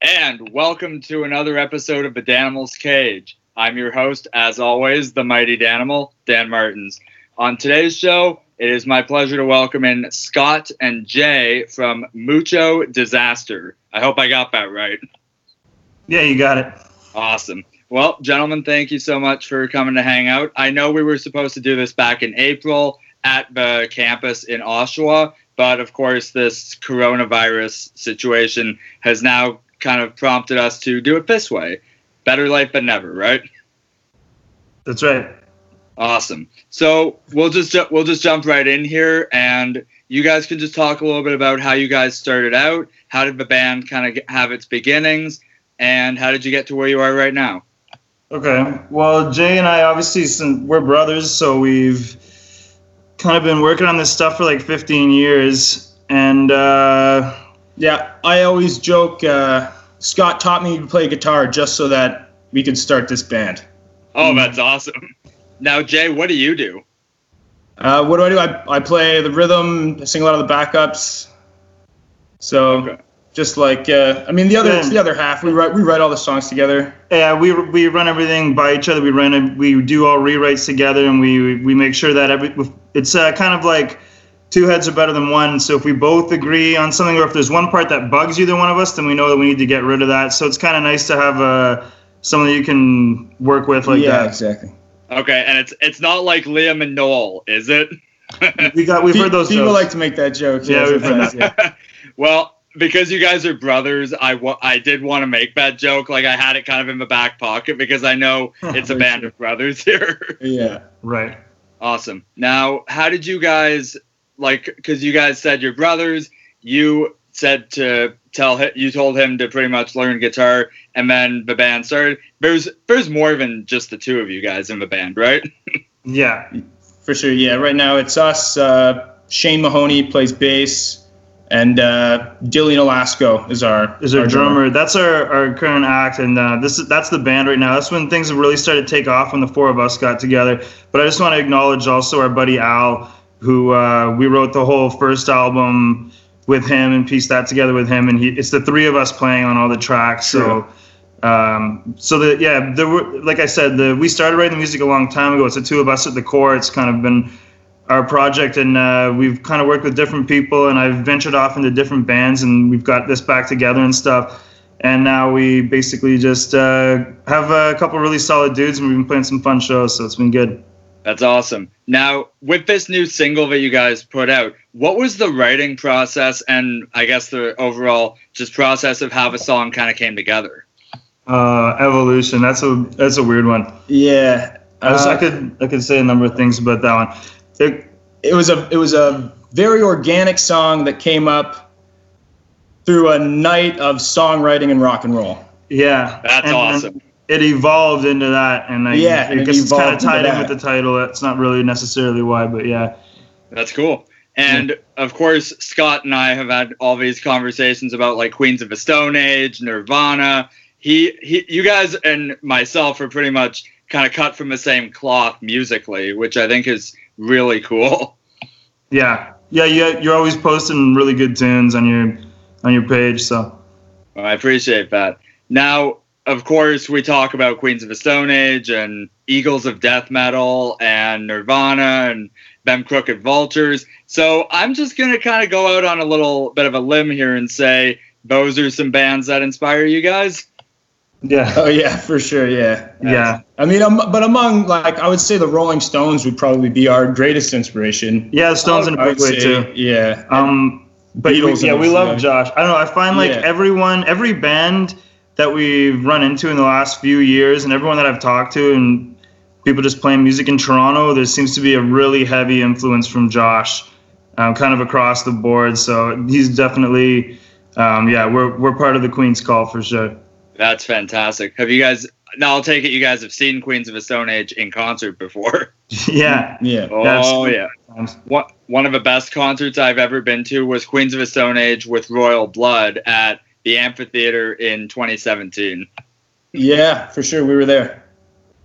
and welcome to another episode of The Danimal's Cage. I'm your host, as always, the mighty Danimal, Dan Martins. On today's show, it is my pleasure to welcome in Scott and Jay from Mucho Disaster. I hope I got that right. Yeah, you got it. Awesome. Well, gentlemen, thank you so much for coming to hang out. I know we were supposed to do this back in April at the campus in Oshawa, but of course, this coronavirus situation has now kind of prompted us to do it this way. Better late than never, right? That's right. Awesome. So we'll just ju- we'll just jump right in here, and you guys can just talk a little bit about how you guys started out. How did the band kind of have its beginnings, and how did you get to where you are right now? Okay. Well, Jay and I obviously some, we're brothers, so we've kind of been working on this stuff for like 15 years, and uh, Yeah, I always joke. Uh, Scott taught me to play guitar just so that we could start this band. Oh, that's awesome. Now, Jay, what do you do? Uh, what do I do? I, I play the rhythm, I sing a lot of the backups. So Okay. just like uh, I mean the other Yeah. the other half, we write we write all the songs together. yeah, we we run everything by each other. We run. We do all rewrites together, and we we make sure that every it's uh, kind of like two heads are better than one. So if we both agree on something, or if there's one part that bugs either one of us, then we know that we need to get rid of that. So it's kind of nice to have uh, someone that you can work with like yeah, that. exactly. Okay, and it's it's not like Liam and Noel, is it? We got we've heard those. People jokes. like to make that joke. Yeah, yes, we've heard yes, yeah. well, because you guys are brothers, I wa- I did want to make that joke. Like I had it kind of in the back pocket because I know it's a band of brothers here. yeah. right. awesome. Now, how did you guys like? Because you guys said you're brothers. You said to tell him, you told him to pretty much learn guitar, and then the band started. There's there's more than just the two of you guys in the band, right? Yeah. For sure, yeah. Right now it's us. Uh, Shane Mahoney plays bass, and uh, Dillian Alasko is our is our drummer. That's our, our current act, and uh, this is that's the band right now. That's when things really started to take off when the four of us got together. But I just want to acknowledge also our buddy Al, who uh, we wrote the whole first album with him and pieced that together with him, and he it's the three of us playing on all the tracks. So. Um, so that yeah, there were like I said, the we started writing the music a long time ago. It's the two of us at the core. It's kind of been our project, and uh, we've kind of worked with different people, and I've ventured off into different bands, and we've got this back together and stuff. And now we basically just uh, have a couple really solid dudes, and we've been playing some fun shows, so it's been good. That's awesome. Now, with this new single that you guys put out, what was the writing process and I guess the overall just process of how the song kind of came together? Uh, Evolution, that's a that's a weird one. Yeah. I, was, I Uh, could I could say a number of things about that one. It, it was a it was a very organic song that came up through a night of songwriting and rock and roll. yeah, That's and- awesome. It evolved into that, and I, Yeah, I and it guess it's kind of tied in with the title. That's not really necessarily why, but yeah. That's cool. And of course, Scott and I have had all these conversations about like Queens of the Stone Age, Nirvana. He, he, you guys and myself are pretty much kind of cut from the same cloth musically, which I think is really cool. Yeah, yeah, yeah. You're always posting really good tunes on your on your page. So Well, I appreciate that. Now, of course, we talk about Queens of the Stone Age and Eagles of Death Metal and Nirvana and them Crooked Vultures. So I'm just going to kind of go out on a little bit of a limb here and say those are some bands that inspire you guys. yeah, Oh yeah, for sure. Yeah. yeah, I mean, um, but among like I would say the Rolling Stones would probably be our greatest inspiration. yeah. The Stones in a I big would way say, too. Yeah. Um, but we, yeah, we love yeah. Josh. I don't know. I find like Yeah. everyone, every band that we've run into in the last few years, and everyone that I've talked to, and people just playing music in Toronto, there seems to be a really heavy influence from Josh, um, kind of across the board. So he's definitely, um, yeah, we're we're part of the Queen's Call for sure. That's fantastic. Have you guys? Now I'll take it. You guys have seen Queens of the Stone Age in concert before. yeah. yeah. Oh Yes. yeah. One one of the best concerts I've ever been to was Queens of the Stone Age with Royal Blood at the amphitheater in 2017. Yeah, for sure. We were there.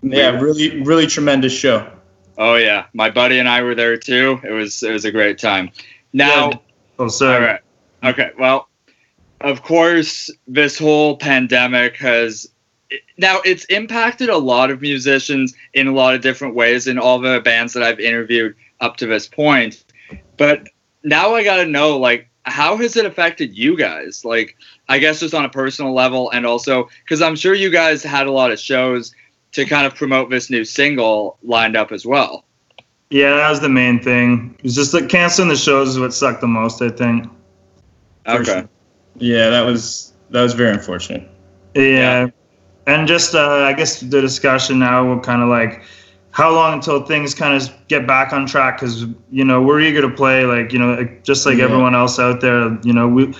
Yeah, We- really, really tremendous show. Oh yeah, my buddy and I were there too. It was it was a great time. Now, Oh, sorry. all right, okay. Well, of course, this whole pandemic has now it's impacted a lot of musicians in a lot of different ways in all the bands that I've interviewed up to this point. But now I got to know like how has it affected you guys? Like I guess just on a personal level and also cuz I'm sure you guys had a lot of shows to kind of promote this new single lined up as well. Yeah, that was the main thing. It was just like canceling the shows is what sucked the most, I think. Okay. Sure. Yeah, that was that was very unfortunate. Yeah. yeah. And just uh, I guess the discussion now will kind of like how long until things kind of get back on track because you know we're eager to play like you know just like yeah. everyone else out there you know we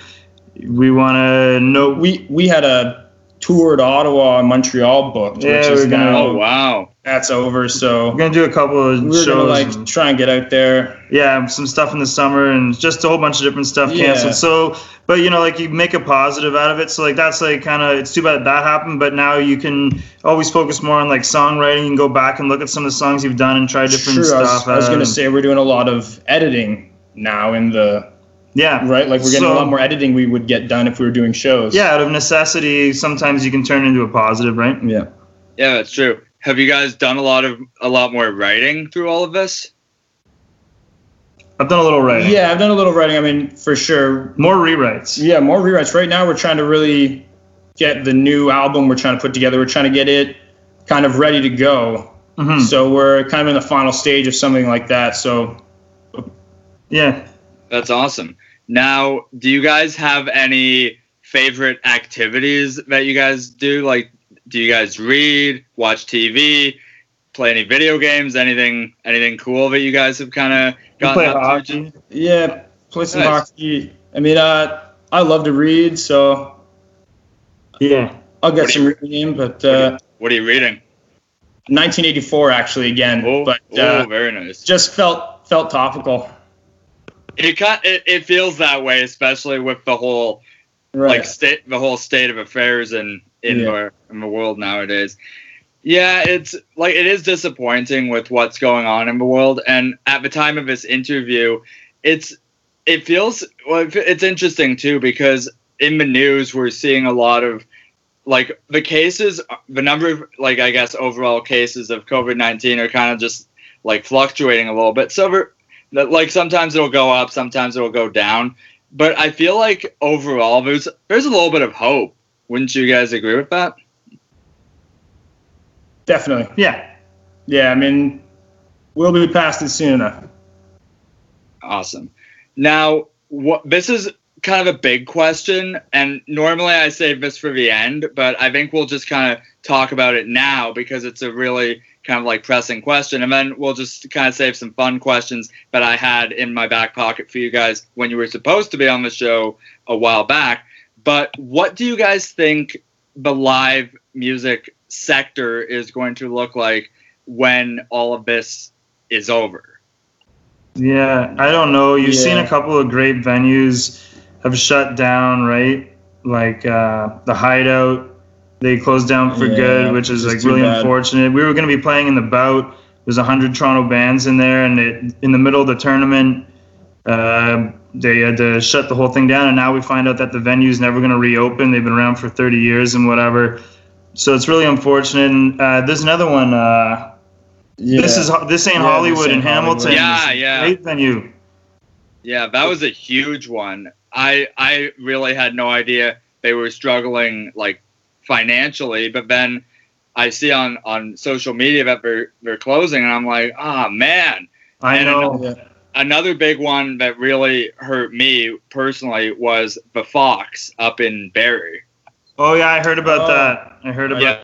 we want to know we we had a tour to Ottawa and Montreal booked. Yeah, which is gonna, oh wow, that's over. So we're gonna do a couple of we're shows. Gonna, like and, try and get out there. Yeah, some stuff in the summer and just a whole bunch of different stuff canceled. Yeah. So, but you know, like you make a positive out of it. So like that's like kind of it's too bad that happened. But now you can always focus more on like songwriting. and go back and look at some of the songs you've done and try different True, stuff. I was, I was gonna say we're doing a lot of editing now in the yeah. Right? Like we're getting so, a lot more editing we would get done if we were doing shows. Yeah, out of necessity, sometimes you can turn into a positive, right? Yeah. Yeah, that's true. Have you guys done a lot of a lot more writing through all of this? I've done a little writing. Yeah, I've done a little writing. I mean, for sure. More rewrites. Yeah, more rewrites. Right now, we're trying to really get the new album we're trying to put together. We're trying to get it kind of ready to go. Mm-hmm. So we're kind of in the final stage of something like that. So, yeah, that's awesome. Now, do you guys have any favorite activities that you guys do? Like, do you guys read, watch TV, play any video games, anything, anything cool that you guys have kind of gotten play up hockey. to? Yeah, play some nice. hockey. I mean, uh, I love to read, so yeah, I'll get some you, reading. But uh, what, are you, what are you reading? 1984, actually, again. Oh, but uh, oh, very nice. Just felt felt topical. It, it it feels that way, especially with the whole right. like state the whole state of affairs in in yeah. the in the world nowadays. Yeah, it's like it is disappointing with what's going on in the world. And at the time of this interview, it's it feels well. It's interesting too because in the news we're seeing a lot of like the cases, the number of like I guess overall cases of COVID nineteen are kind of just like fluctuating a little bit. So like sometimes it'll go up, sometimes it'll go down. But I feel like overall there's there's a little bit of hope. Wouldn't you guys agree with that? Definitely. Yeah. Yeah, I mean we'll be past it soon enough. Awesome. Now, what this is kind of a big question, and normally I save this for the end, but I think we'll just kind of talk about it now because it's a really kind of like pressing question. And then we'll just kind of save some fun questions that I had in my back pocket for you guys when you were supposed to be on the show a while back. But what do you guys think the live music sector is going to look like when all of this is over? Yeah, I don't know. You've yeah. seen a couple of great venues have shut down, right? Like uh, the Hideout they closed down for yeah, good, which is like really bad. unfortunate. We were going to be playing in the bout. There's hundred Toronto bands in there, and it, in the middle of the tournament, uh, they had to shut the whole thing down. And now we find out that the venue's never going to reopen. They've been around for 30 years and whatever. So it's really unfortunate. And uh, there's another one. Uh, yeah. This is this ain't yeah, Hollywood in Hamilton. Yeah, yeah. Great venue. Yeah, that was a huge one. I I really had no idea they were struggling like financially, but then I see on on social media that they're they're closing, and I'm like, ah, oh, man. I and know. Another, another big one that really hurt me personally was the Fox up in Barrie. Oh yeah, I heard about oh. that. I heard about, yeah.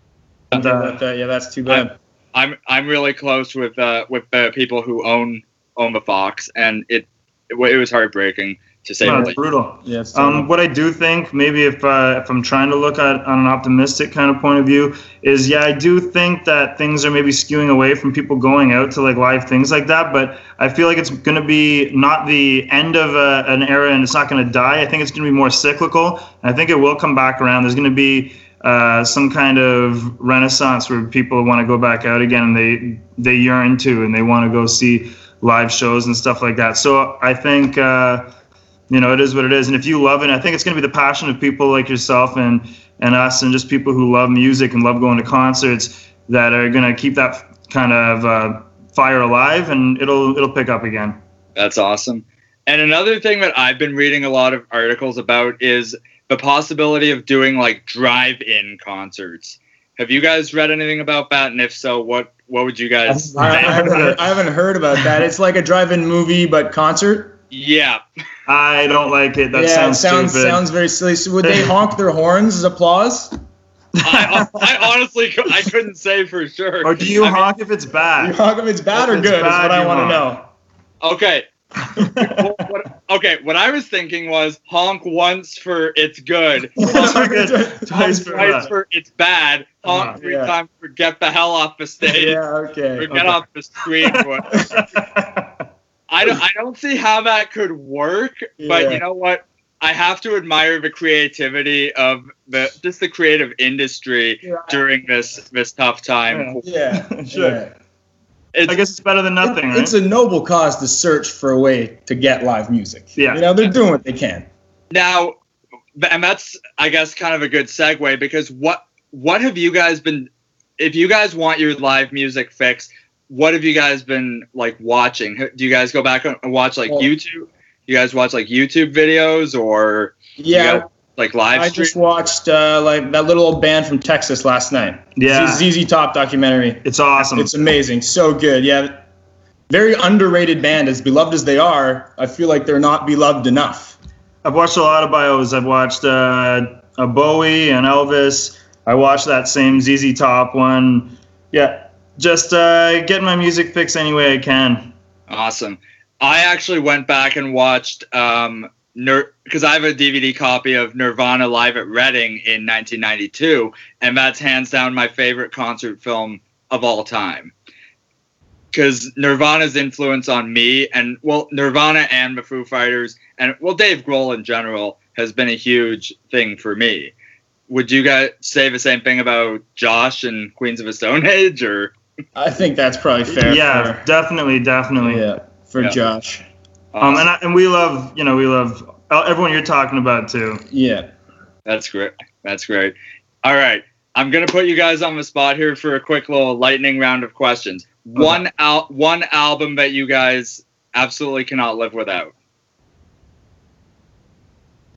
that. about that. Yeah, that's too bad. I'm, I'm I'm really close with uh with the people who own own the Fox, and it it, it was heartbreaking to say no, it's brutal. Yeah, um, what I do think, maybe if uh, if I'm trying to look at on an optimistic kind of point of view, is yeah, I do think that things are maybe skewing away from people going out to like live things like that. But I feel like it's going to be not the end of a, an era, and it's not going to die. I think it's going to be more cyclical. And I think it will come back around. There's going to be uh, some kind of renaissance where people want to go back out again, and they they yearn to, and they want to go see live shows and stuff like that. So I think. Uh, you know, it is what it is. And if you love it, I think it's going to be the passion of people like yourself and and us, and just people who love music and love going to concerts that are going to keep that kind of uh, fire alive, and it'll it'll pick up again. That's awesome. And another thing that I've been reading a lot of articles about is the possibility of doing like drive-in concerts. Have you guys read anything about that? And if so, what what would you guys? I, I, haven't, heard, I haven't heard about that. It's like a drive-in movie, but concert. Yeah. I don't like it. That yeah, sounds it sounds stupid. sounds very silly. So would they honk their horns as applause? I, I honestly I couldn't say for sure. or do you I mean, honk if it's bad? You honk if it's bad If or it's good? bad, is what I want to know. Okay. Well, what, okay, what I was thinking was honk once for it's good, Once for good, honk twice for twice for it's bad, honk Uh-huh, three yeah. times for get the hell off the stage yeah. Okay. or get okay. off the screen. I don't I don't see how that could work, but you know what? I have to admire the creativity of the just the creative industry during this this tough time. Yeah. Sure. yeah. It's, I guess it's better than nothing, It- right? It's a noble cause to search for a way to get live music. Yeah. You know, they're doing what they can. Now, and that's I guess kind of a good segue because what what have you guys been? If you guys want your live music fixed, what have you guys been like watching? Do you guys go back and watch like Well- YouTube? You guys watch like YouTube videos or Yeah. guys, like live I stream? just watched uh, like that little old band from Texas last night. Yeah. Z- ZZ Top documentary. It's awesome. It's amazing. So good. Yeah. Very underrated band. As beloved as they are, I feel like they're not beloved enough. I've watched a lot of bios. I've watched uh, a Bowie and Elvis. I watched that same ZZ Top one. Yeah, just uh, getting my music fix any way I can. Awesome. I actually went back and watched um because I have a DVD copy of Nirvana live at Reading in 1992, and that's hands down my favorite concert film of all time. Because Nirvana's influence on me, and well, Nirvana and the Foo Fighters, and well, Dave Grohl in general has been a huge thing for me. Would you guys say the same thing about Josh and Queens of the Stone Age, or I think that's probably fair. yeah, For, definitely, definitely. yeah. For Yeah. Josh. Um, and I, and we love, you know, we love uh, everyone you're talking about too. Yeah. That's great. That's great. All right. I'm gonna put you guys on the spot here for a quick little lightning round of questions. One al- one album that you guys absolutely cannot live without.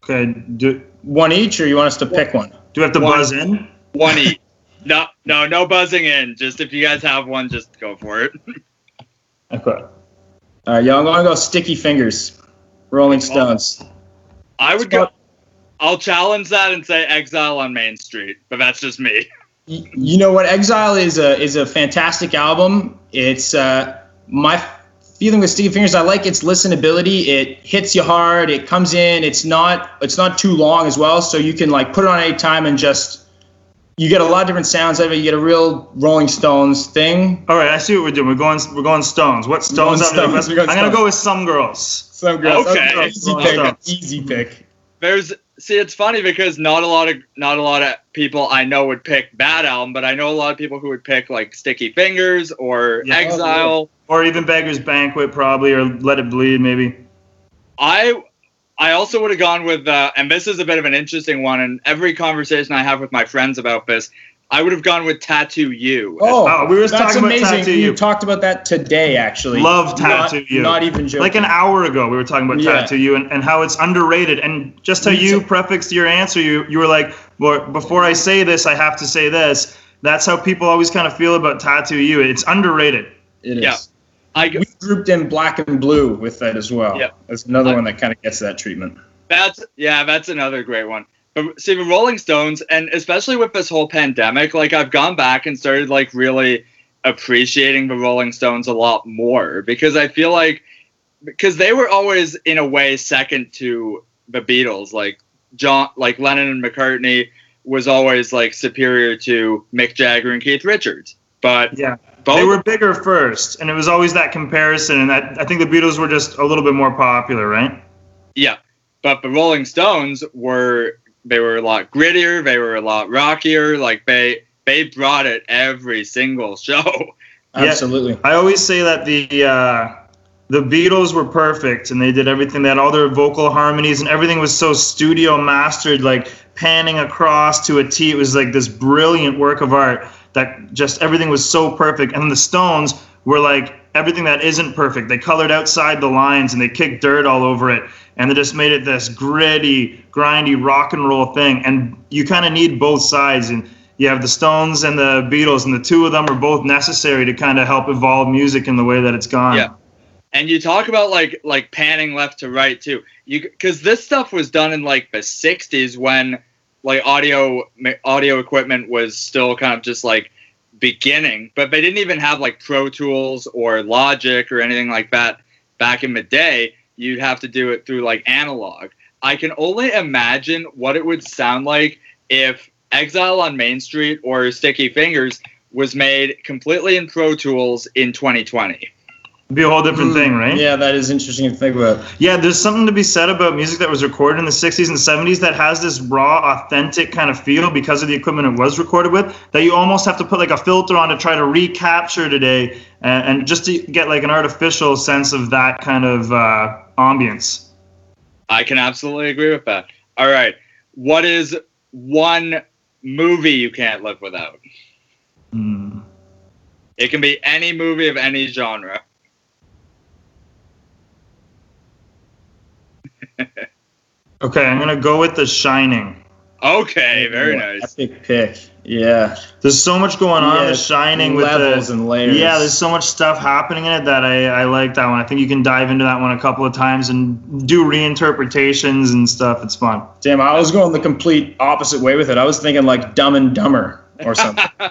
Okay, do One each, or you want us to pick one? do we have to One. buzz in? One each. No, no, no buzzing in. Just if you guys have one, just go for it. Okay. All right, y'all. I'm gonna go Sticky Fingers, Rolling Stones. I would go. I'll challenge that and say Exile on Main Street, but that's just me. You know what? Exile is a is a fantastic album. It's uh, my feeling with Sticky Fingers. I like its listenability. It hits you hard. It comes in. It's not it's not too long as well, so you can like put it on any time and just you get a lot of different sounds out of it. You get a real Rolling Stones thing. All right, I see what we're doing. We're going, we're going Stones. What Stones? going Stones, going I'm gonna go with some girls. Some girls. Okay. Easy pick. Stones. Easy pick. There's see, it's funny because not a lot of not a lot of people I know would pick Bad album, but I know a lot of people who would pick like Sticky Fingers or Yeah. Exile. Or even Beggar's Banquet, probably, or Let It Bleed, maybe. I I also would have gone with, uh, and this is a bit of an interesting one. And every conversation I have with my friends about this, I would have gone with Tattoo You. Oh, Oh, we were that's talking about. Tattoo we You. talked about that today, actually. Love Not- Tattoo You. Not even joking. Like an hour ago, we were talking about Yeah. Tattoo You and, and how it's underrated. And just how you too. prefixed your answer, you you were like, well, before I say this, I have to say this. That's how people always kind of feel about Tattoo You. It's underrated. It is. Yeah. I We grouped in black and blue with that as well. Yeah. That's another I- one that kind of gets that treatment. That's yeah, that's another great one. But see the Rolling Stones, and especially with this whole pandemic, like I've gone back and started like really appreciating the Rolling Stones a lot more because I feel like because they were always in a way second to the Beatles, like John, like Lennon and McCartney was always like superior to Mick Jagger and Keith Richards. But Yeah. Both They were bigger first, and it was always that comparison. And that I think the Beatles were just a little bit more popular, right? Yeah, but the Rolling Stones were they were a lot grittier. They were a lot rockier. Like they they brought it every single show. Yeah. Absolutely. I always say that the uh, the Beatles were perfect and they did everything. They had all their vocal harmonies and everything was so studio mastered, like panning across to a T. It was like this brilliant work of art that just everything was so perfect. And the Stones were like everything that isn't perfect. They colored outside the lines and they kicked dirt all over it. And they just made it this gritty, grindy rock and roll thing. And you kind of need both sides. And you have the Stones and the Beatles, and the two of them are both necessary to kind of help evolve music in the way that it's gone. Yeah. And you talk about like like panning left to right too. You because this stuff was done in like the '60s when like audio audio equipment was still kind of just like beginning, but they didn't even have like Pro Tools or Logic or anything like that back in the day. You'd have to do it through like analog. I can only imagine what it would sound like if Exile on Main Street or Sticky Fingers was made completely in Pro Tools in 2020. It'd be a whole different mm, thing, right? Yeah, that is interesting to think about. Yeah, there's something to be said about music that was recorded in the 60s and 70s that has this raw, authentic kind of feel because of the equipment it was recorded with that you almost have to put like a filter on to try to recapture today and, and just to get like an artificial sense of that kind of uh, ambience. I can absolutely agree with that. All right. What is one movie you can't live without. Mm. It can be any movie of any genre. okay, I'm gonna go with The Shining. Okay, very nice. Epic pick. Yeah. There's so much going on yeah, The Shining with levels the, and layers. Yeah, there's so much stuff happening in it that I, I like that one. I think you can dive into that one a couple of times and do reinterpretations and stuff. It's fun. Damn, I was going the complete opposite way with it. I was thinking like Dumb and Dumber or something.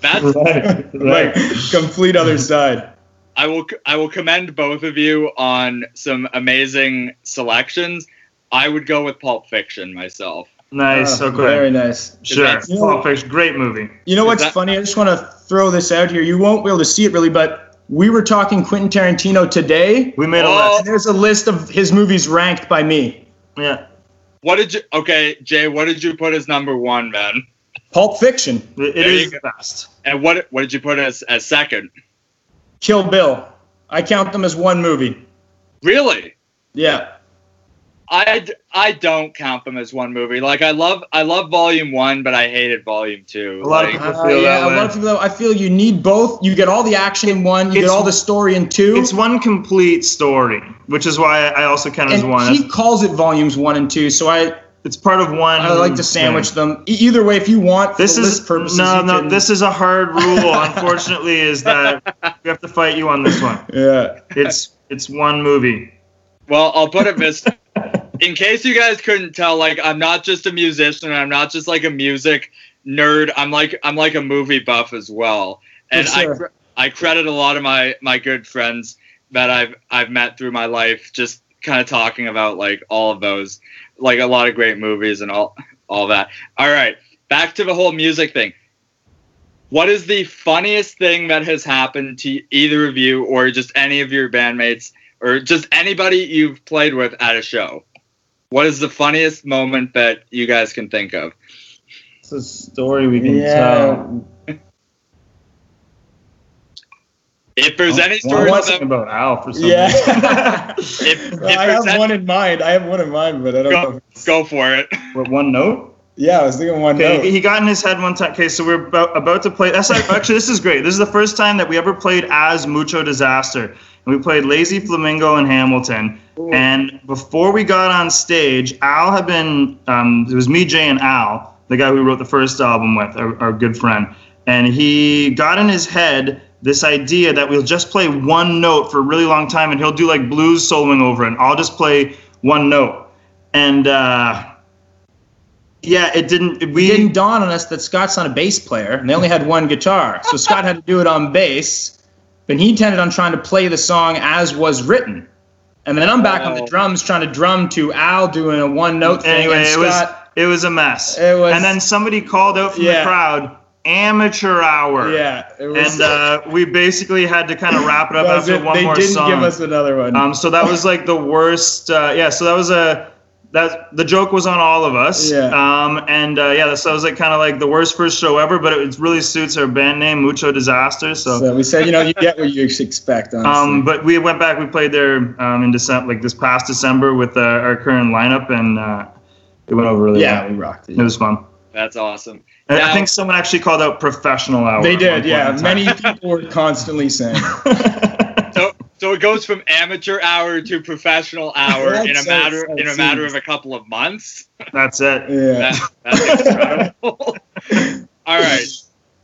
That's right, right. complete other side. I will I will commend both of you on some amazing selections. I would go with Pulp Fiction myself. Nice. Uh, okay. Very nice. Sure. You know, Fiction, great movie. You know what's that- funny? I just want to throw this out here. You won't be able to see it really, but we were talking Quentin Tarantino today. We made a oh. list. There's a list of his movies ranked by me. Yeah. What did you? Okay, Jay. What did you put as number one, man? Pulp Fiction. It, it is the best. And what what did you put as as second? Kill Bill. I count them as one movie. Really? Yeah. I, I don't count them as one movie. Like I love I love Volume One, but I hated Volume Two. A lot like, of people feel uh, yeah, that a lot of people. I feel you need both. You get all the action in one. You it's, get all the story in two. It's one complete story, which is why I also count it as one. He calls it volumes one and two, so I. It's part of one. I like to sandwich thing. them. either way, if you want. This is purposes, no, no. Can, this is a hard rule. unfortunately, is that we have to fight you on this one. Yeah. It's it's one movie. Well, I'll put it this in case you guys couldn't tell, like I'm not just a musician. I'm not just like a music nerd. I'm like I'm like a movie buff as well. And sure. I I credit a lot of my my good friends that I've I've met through my life just kind of talking about like all of those like a lot of great movies and all all that. All right, back to the whole music thing. What is the funniest thing that has happened to either of you or just any of your bandmates or just anybody you've played with at a show? What is the funniest moment that you guys can think of? It's a story we can yeah. tell. If there's oh, any stories well, about, about Al for some yeah. if, if I have any, one in mind. I have one in mind, but I don't go, know. Go for it. With one note. Yeah, I was thinking one okay, note. He got in his head one time. Okay, so we're about, about to play. That's actually this is great. This is the first time that we ever played as Mucho Disaster and we played Lazy Flamingo in Hamilton. Ooh. And before we got on stage, Al had been, um, it was me, Jay, and Al, the guy we wrote the first album with, our, our good friend. And he got in his head this idea that we'll just play one note for a really long time and he'll do like blues soloing over. And I'll just play one note. And, uh, yeah, it didn't. We it didn't dawn on us that Scott's not a bass player, and they only had one guitar. So Scott had to do it on bass, but he intended on trying to play the song as was written. And then I'm back oh. on the drums trying to drum to Al doing a one note thing. Anyway, Scott, it was it was a mess. It was, and then somebody called out from yeah. the crowd, amateur hour. Yeah, was, and uh, we basically had to kind of wrap it up after it. one they more didn't song. give us another one. Um, so that was like the worst. Uh, yeah, so that was a that the joke was on all of us. Yeah. Um, and uh, yeah, so it was like kind of like the worst first show ever, but it really suits our band name, Mucho Disaster. So, So we said, you know, you get what you expect. Honestly. um, but we went back. We played there um, in December, like this past December, with uh, our current lineup, and uh, it went over really yeah, well. Yeah, we rocked it. It was fun. That's awesome. And Now- I think someone actually called out professional hour. They did, yeah. Many people were constantly saying. So so it goes from amateur hour to professional hour in a matter in a matter of a couple of months. That's it. Yeah. That, that's incredible. All right.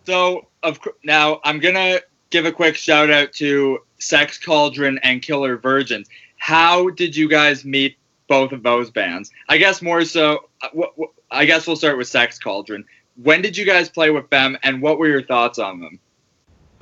So of cour- now I'm gonna give a quick shout out to Sex Cauldron and Killer Virgins. How did you guys meet both of those bands? I guess more so. Uh, I guess we'll start with Sex Cauldron. When did you guys play with them, and what were your thoughts on them?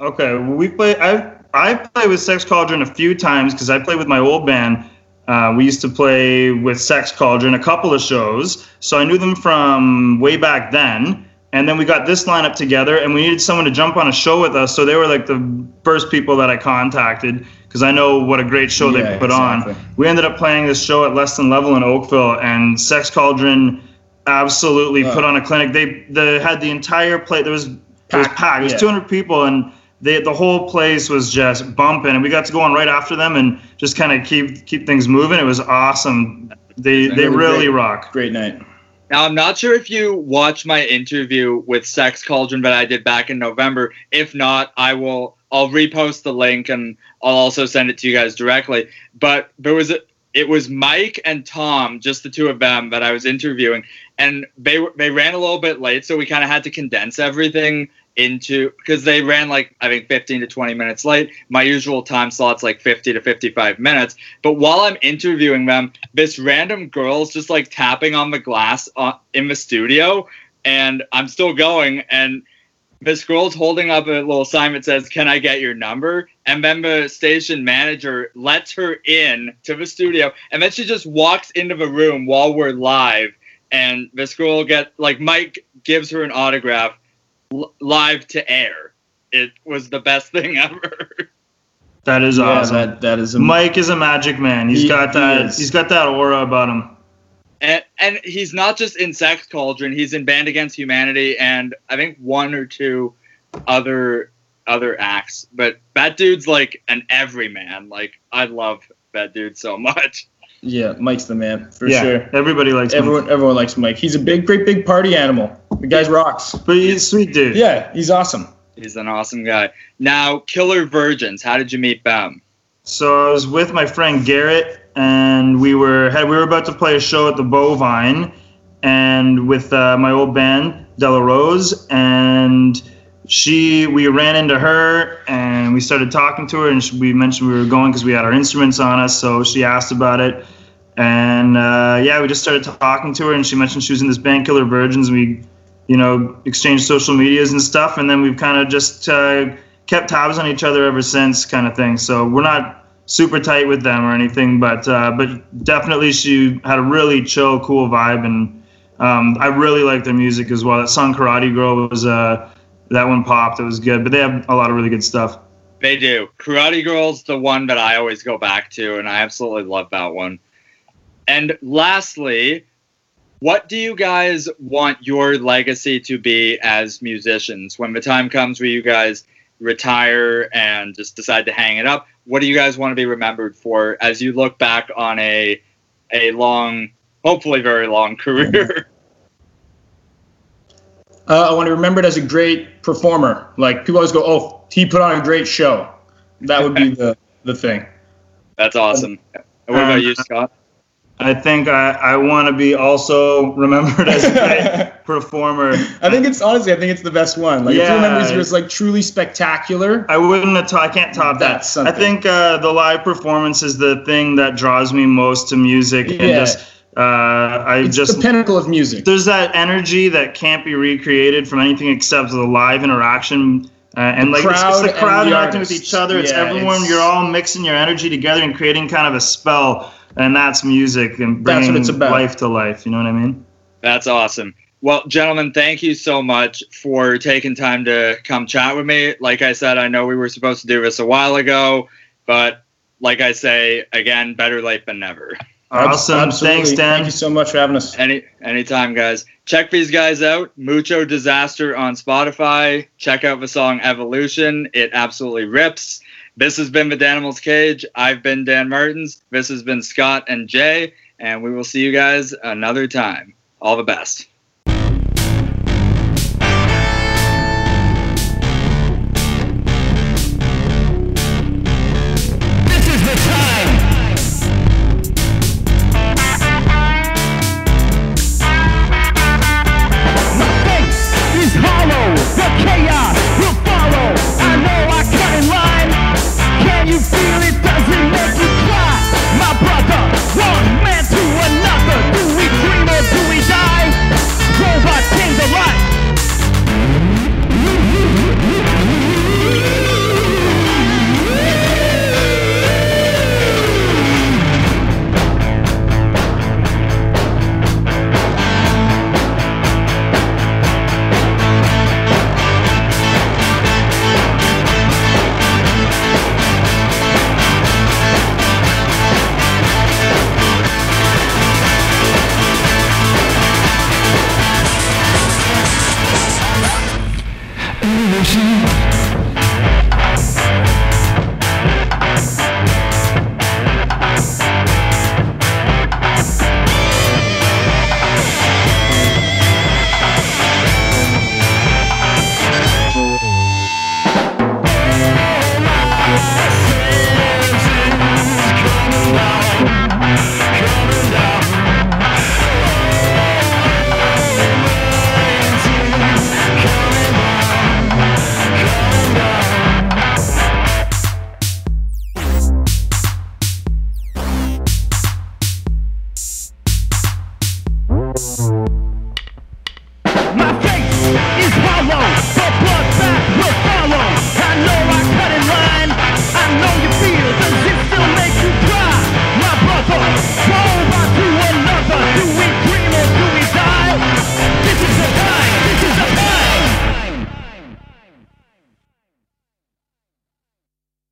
Okay, we play. I I played with Sex Cauldron a few times because I played with my old band. Uh, we used to play with Sex Cauldron a couple of shows, so I knew them from way back then. And then we got this lineup together, and we needed someone to jump on a show with us. So they were like the first people that I contacted because I know what a great show Yeah, they put exactly. on. We ended up playing this show at Less Than Level in Oakville, and Sex Cauldron absolutely Oh. put on a clinic. They they had the entire play. There was it was Packed, packed. It was yeah. 200 people, and they, the whole place was just bumping. And we got to go on right after them and just kind of keep keep things moving. It was awesome. They they Really really great. rock. Great night. Now, I'm not sure if you watched my interview with Sex Cauldron that I did back in November. If not, I will. I'll repost the link and I'll also send it to you guys directly. But there was a, it was Mike and Tom, just the two of them that I was interviewing, and they they ran a little bit late, so we kind of had to condense everything into because they ran like I think 15 to 20 minutes late. My usual time slot's like 50 to 55 minutes. But while I'm interviewing them, this random girl's just like tapping on the glass uh, in the studio, and I'm still going, and this girl's holding up a little sign that says, "Can I get your number?" And then the station manager lets her in to the studio, and then she just walks into the room while we're live, and this girl get like Mike gives her an autograph l- live to air. It was the best thing ever. That is Yeah, awesome. that, that is a Mike is a magic man. He's He- got he that. is. He's got that aura about him. And, and he's not just in Sex Cauldron. He's in Band Against Humanity, and I think one or two other other acts. But that dude's like an everyman. Like I love that dude so much. Yeah, Mike's the man for yeah, sure. everybody likes him. Everyone, everyone likes Mike. He's a big, great, big party animal. The guy's rocks. But he's a sweet dude. Yeah, he's awesome. He's an awesome guy. Now, Killer Virgins. How did you meet them? So I was with my friend Garrett, and we were had we were about to play a show at the Bovine, and with uh, my old band Della Rose, and she we ran into her, and we started talking to her, and she, we mentioned we were going because we had our instruments on us, so she asked about it, and uh, yeah, we just started talking to her, and she mentioned she was in this band Killer Virgins, and we, you know, exchanged social medias and stuff, and then we've kind of just. Uh, kept tabs on each other ever since kind of thing. So we're not super tight with them or anything but uh, but definitely she had a really chill cool vibe. And um, i really like their music as well. That song karate girl was uh, that one popped. It was good but they have a lot of really good stuff. They do. Karate Girl's the one that I always go back to, and I absolutely love that one. And lastly, what do you guys want your legacy to be as musicians? When the time comes where you guys retire and just decide to hang it up? What do you guys want to be remembered for as you look back on a a long, hopefully very long career? Uh, I want to remember it as a great performer. Like people always go, "Oh, he put on a great show." That would be the the thing. That's awesome. And what about you, Scott? I think i, I want to be also remembered as a great performer I think it's honestly, I think it's the best one. Like if Yeah. you remember, it was like truly spectacular. I wouldn't have. T- I can't top that. Something. I think uh, the live performance is the thing that draws me most to music, and Yeah. just uh, I It's just the pinnacle of music. there's that energy that can't be recreated from anything except the live interaction. Uh, and like it's, it's the and crowd the interacting with each other. It's Yeah, everyone. it's- You're all mixing your energy together and creating kind of a spell, and that's music and bringing that's what it's about. life to life. You know what I mean? That's awesome. Well, gentlemen, thank you so much for taking time to come chat with me. Like I said, I know we were supposed to do this a while ago, but like I say again, better late than never. Awesome. Absolutely. Thanks, Dan. Thank you so much for having us. Any anytime, guys. Check these guys out. Mucho Disaster on Spotify. Check out the song Evolution. It absolutely rips. This has been the Danimals Cage. I've been Dan Martins. This has been Scott and Jay, and we will see you guys another time. All the best.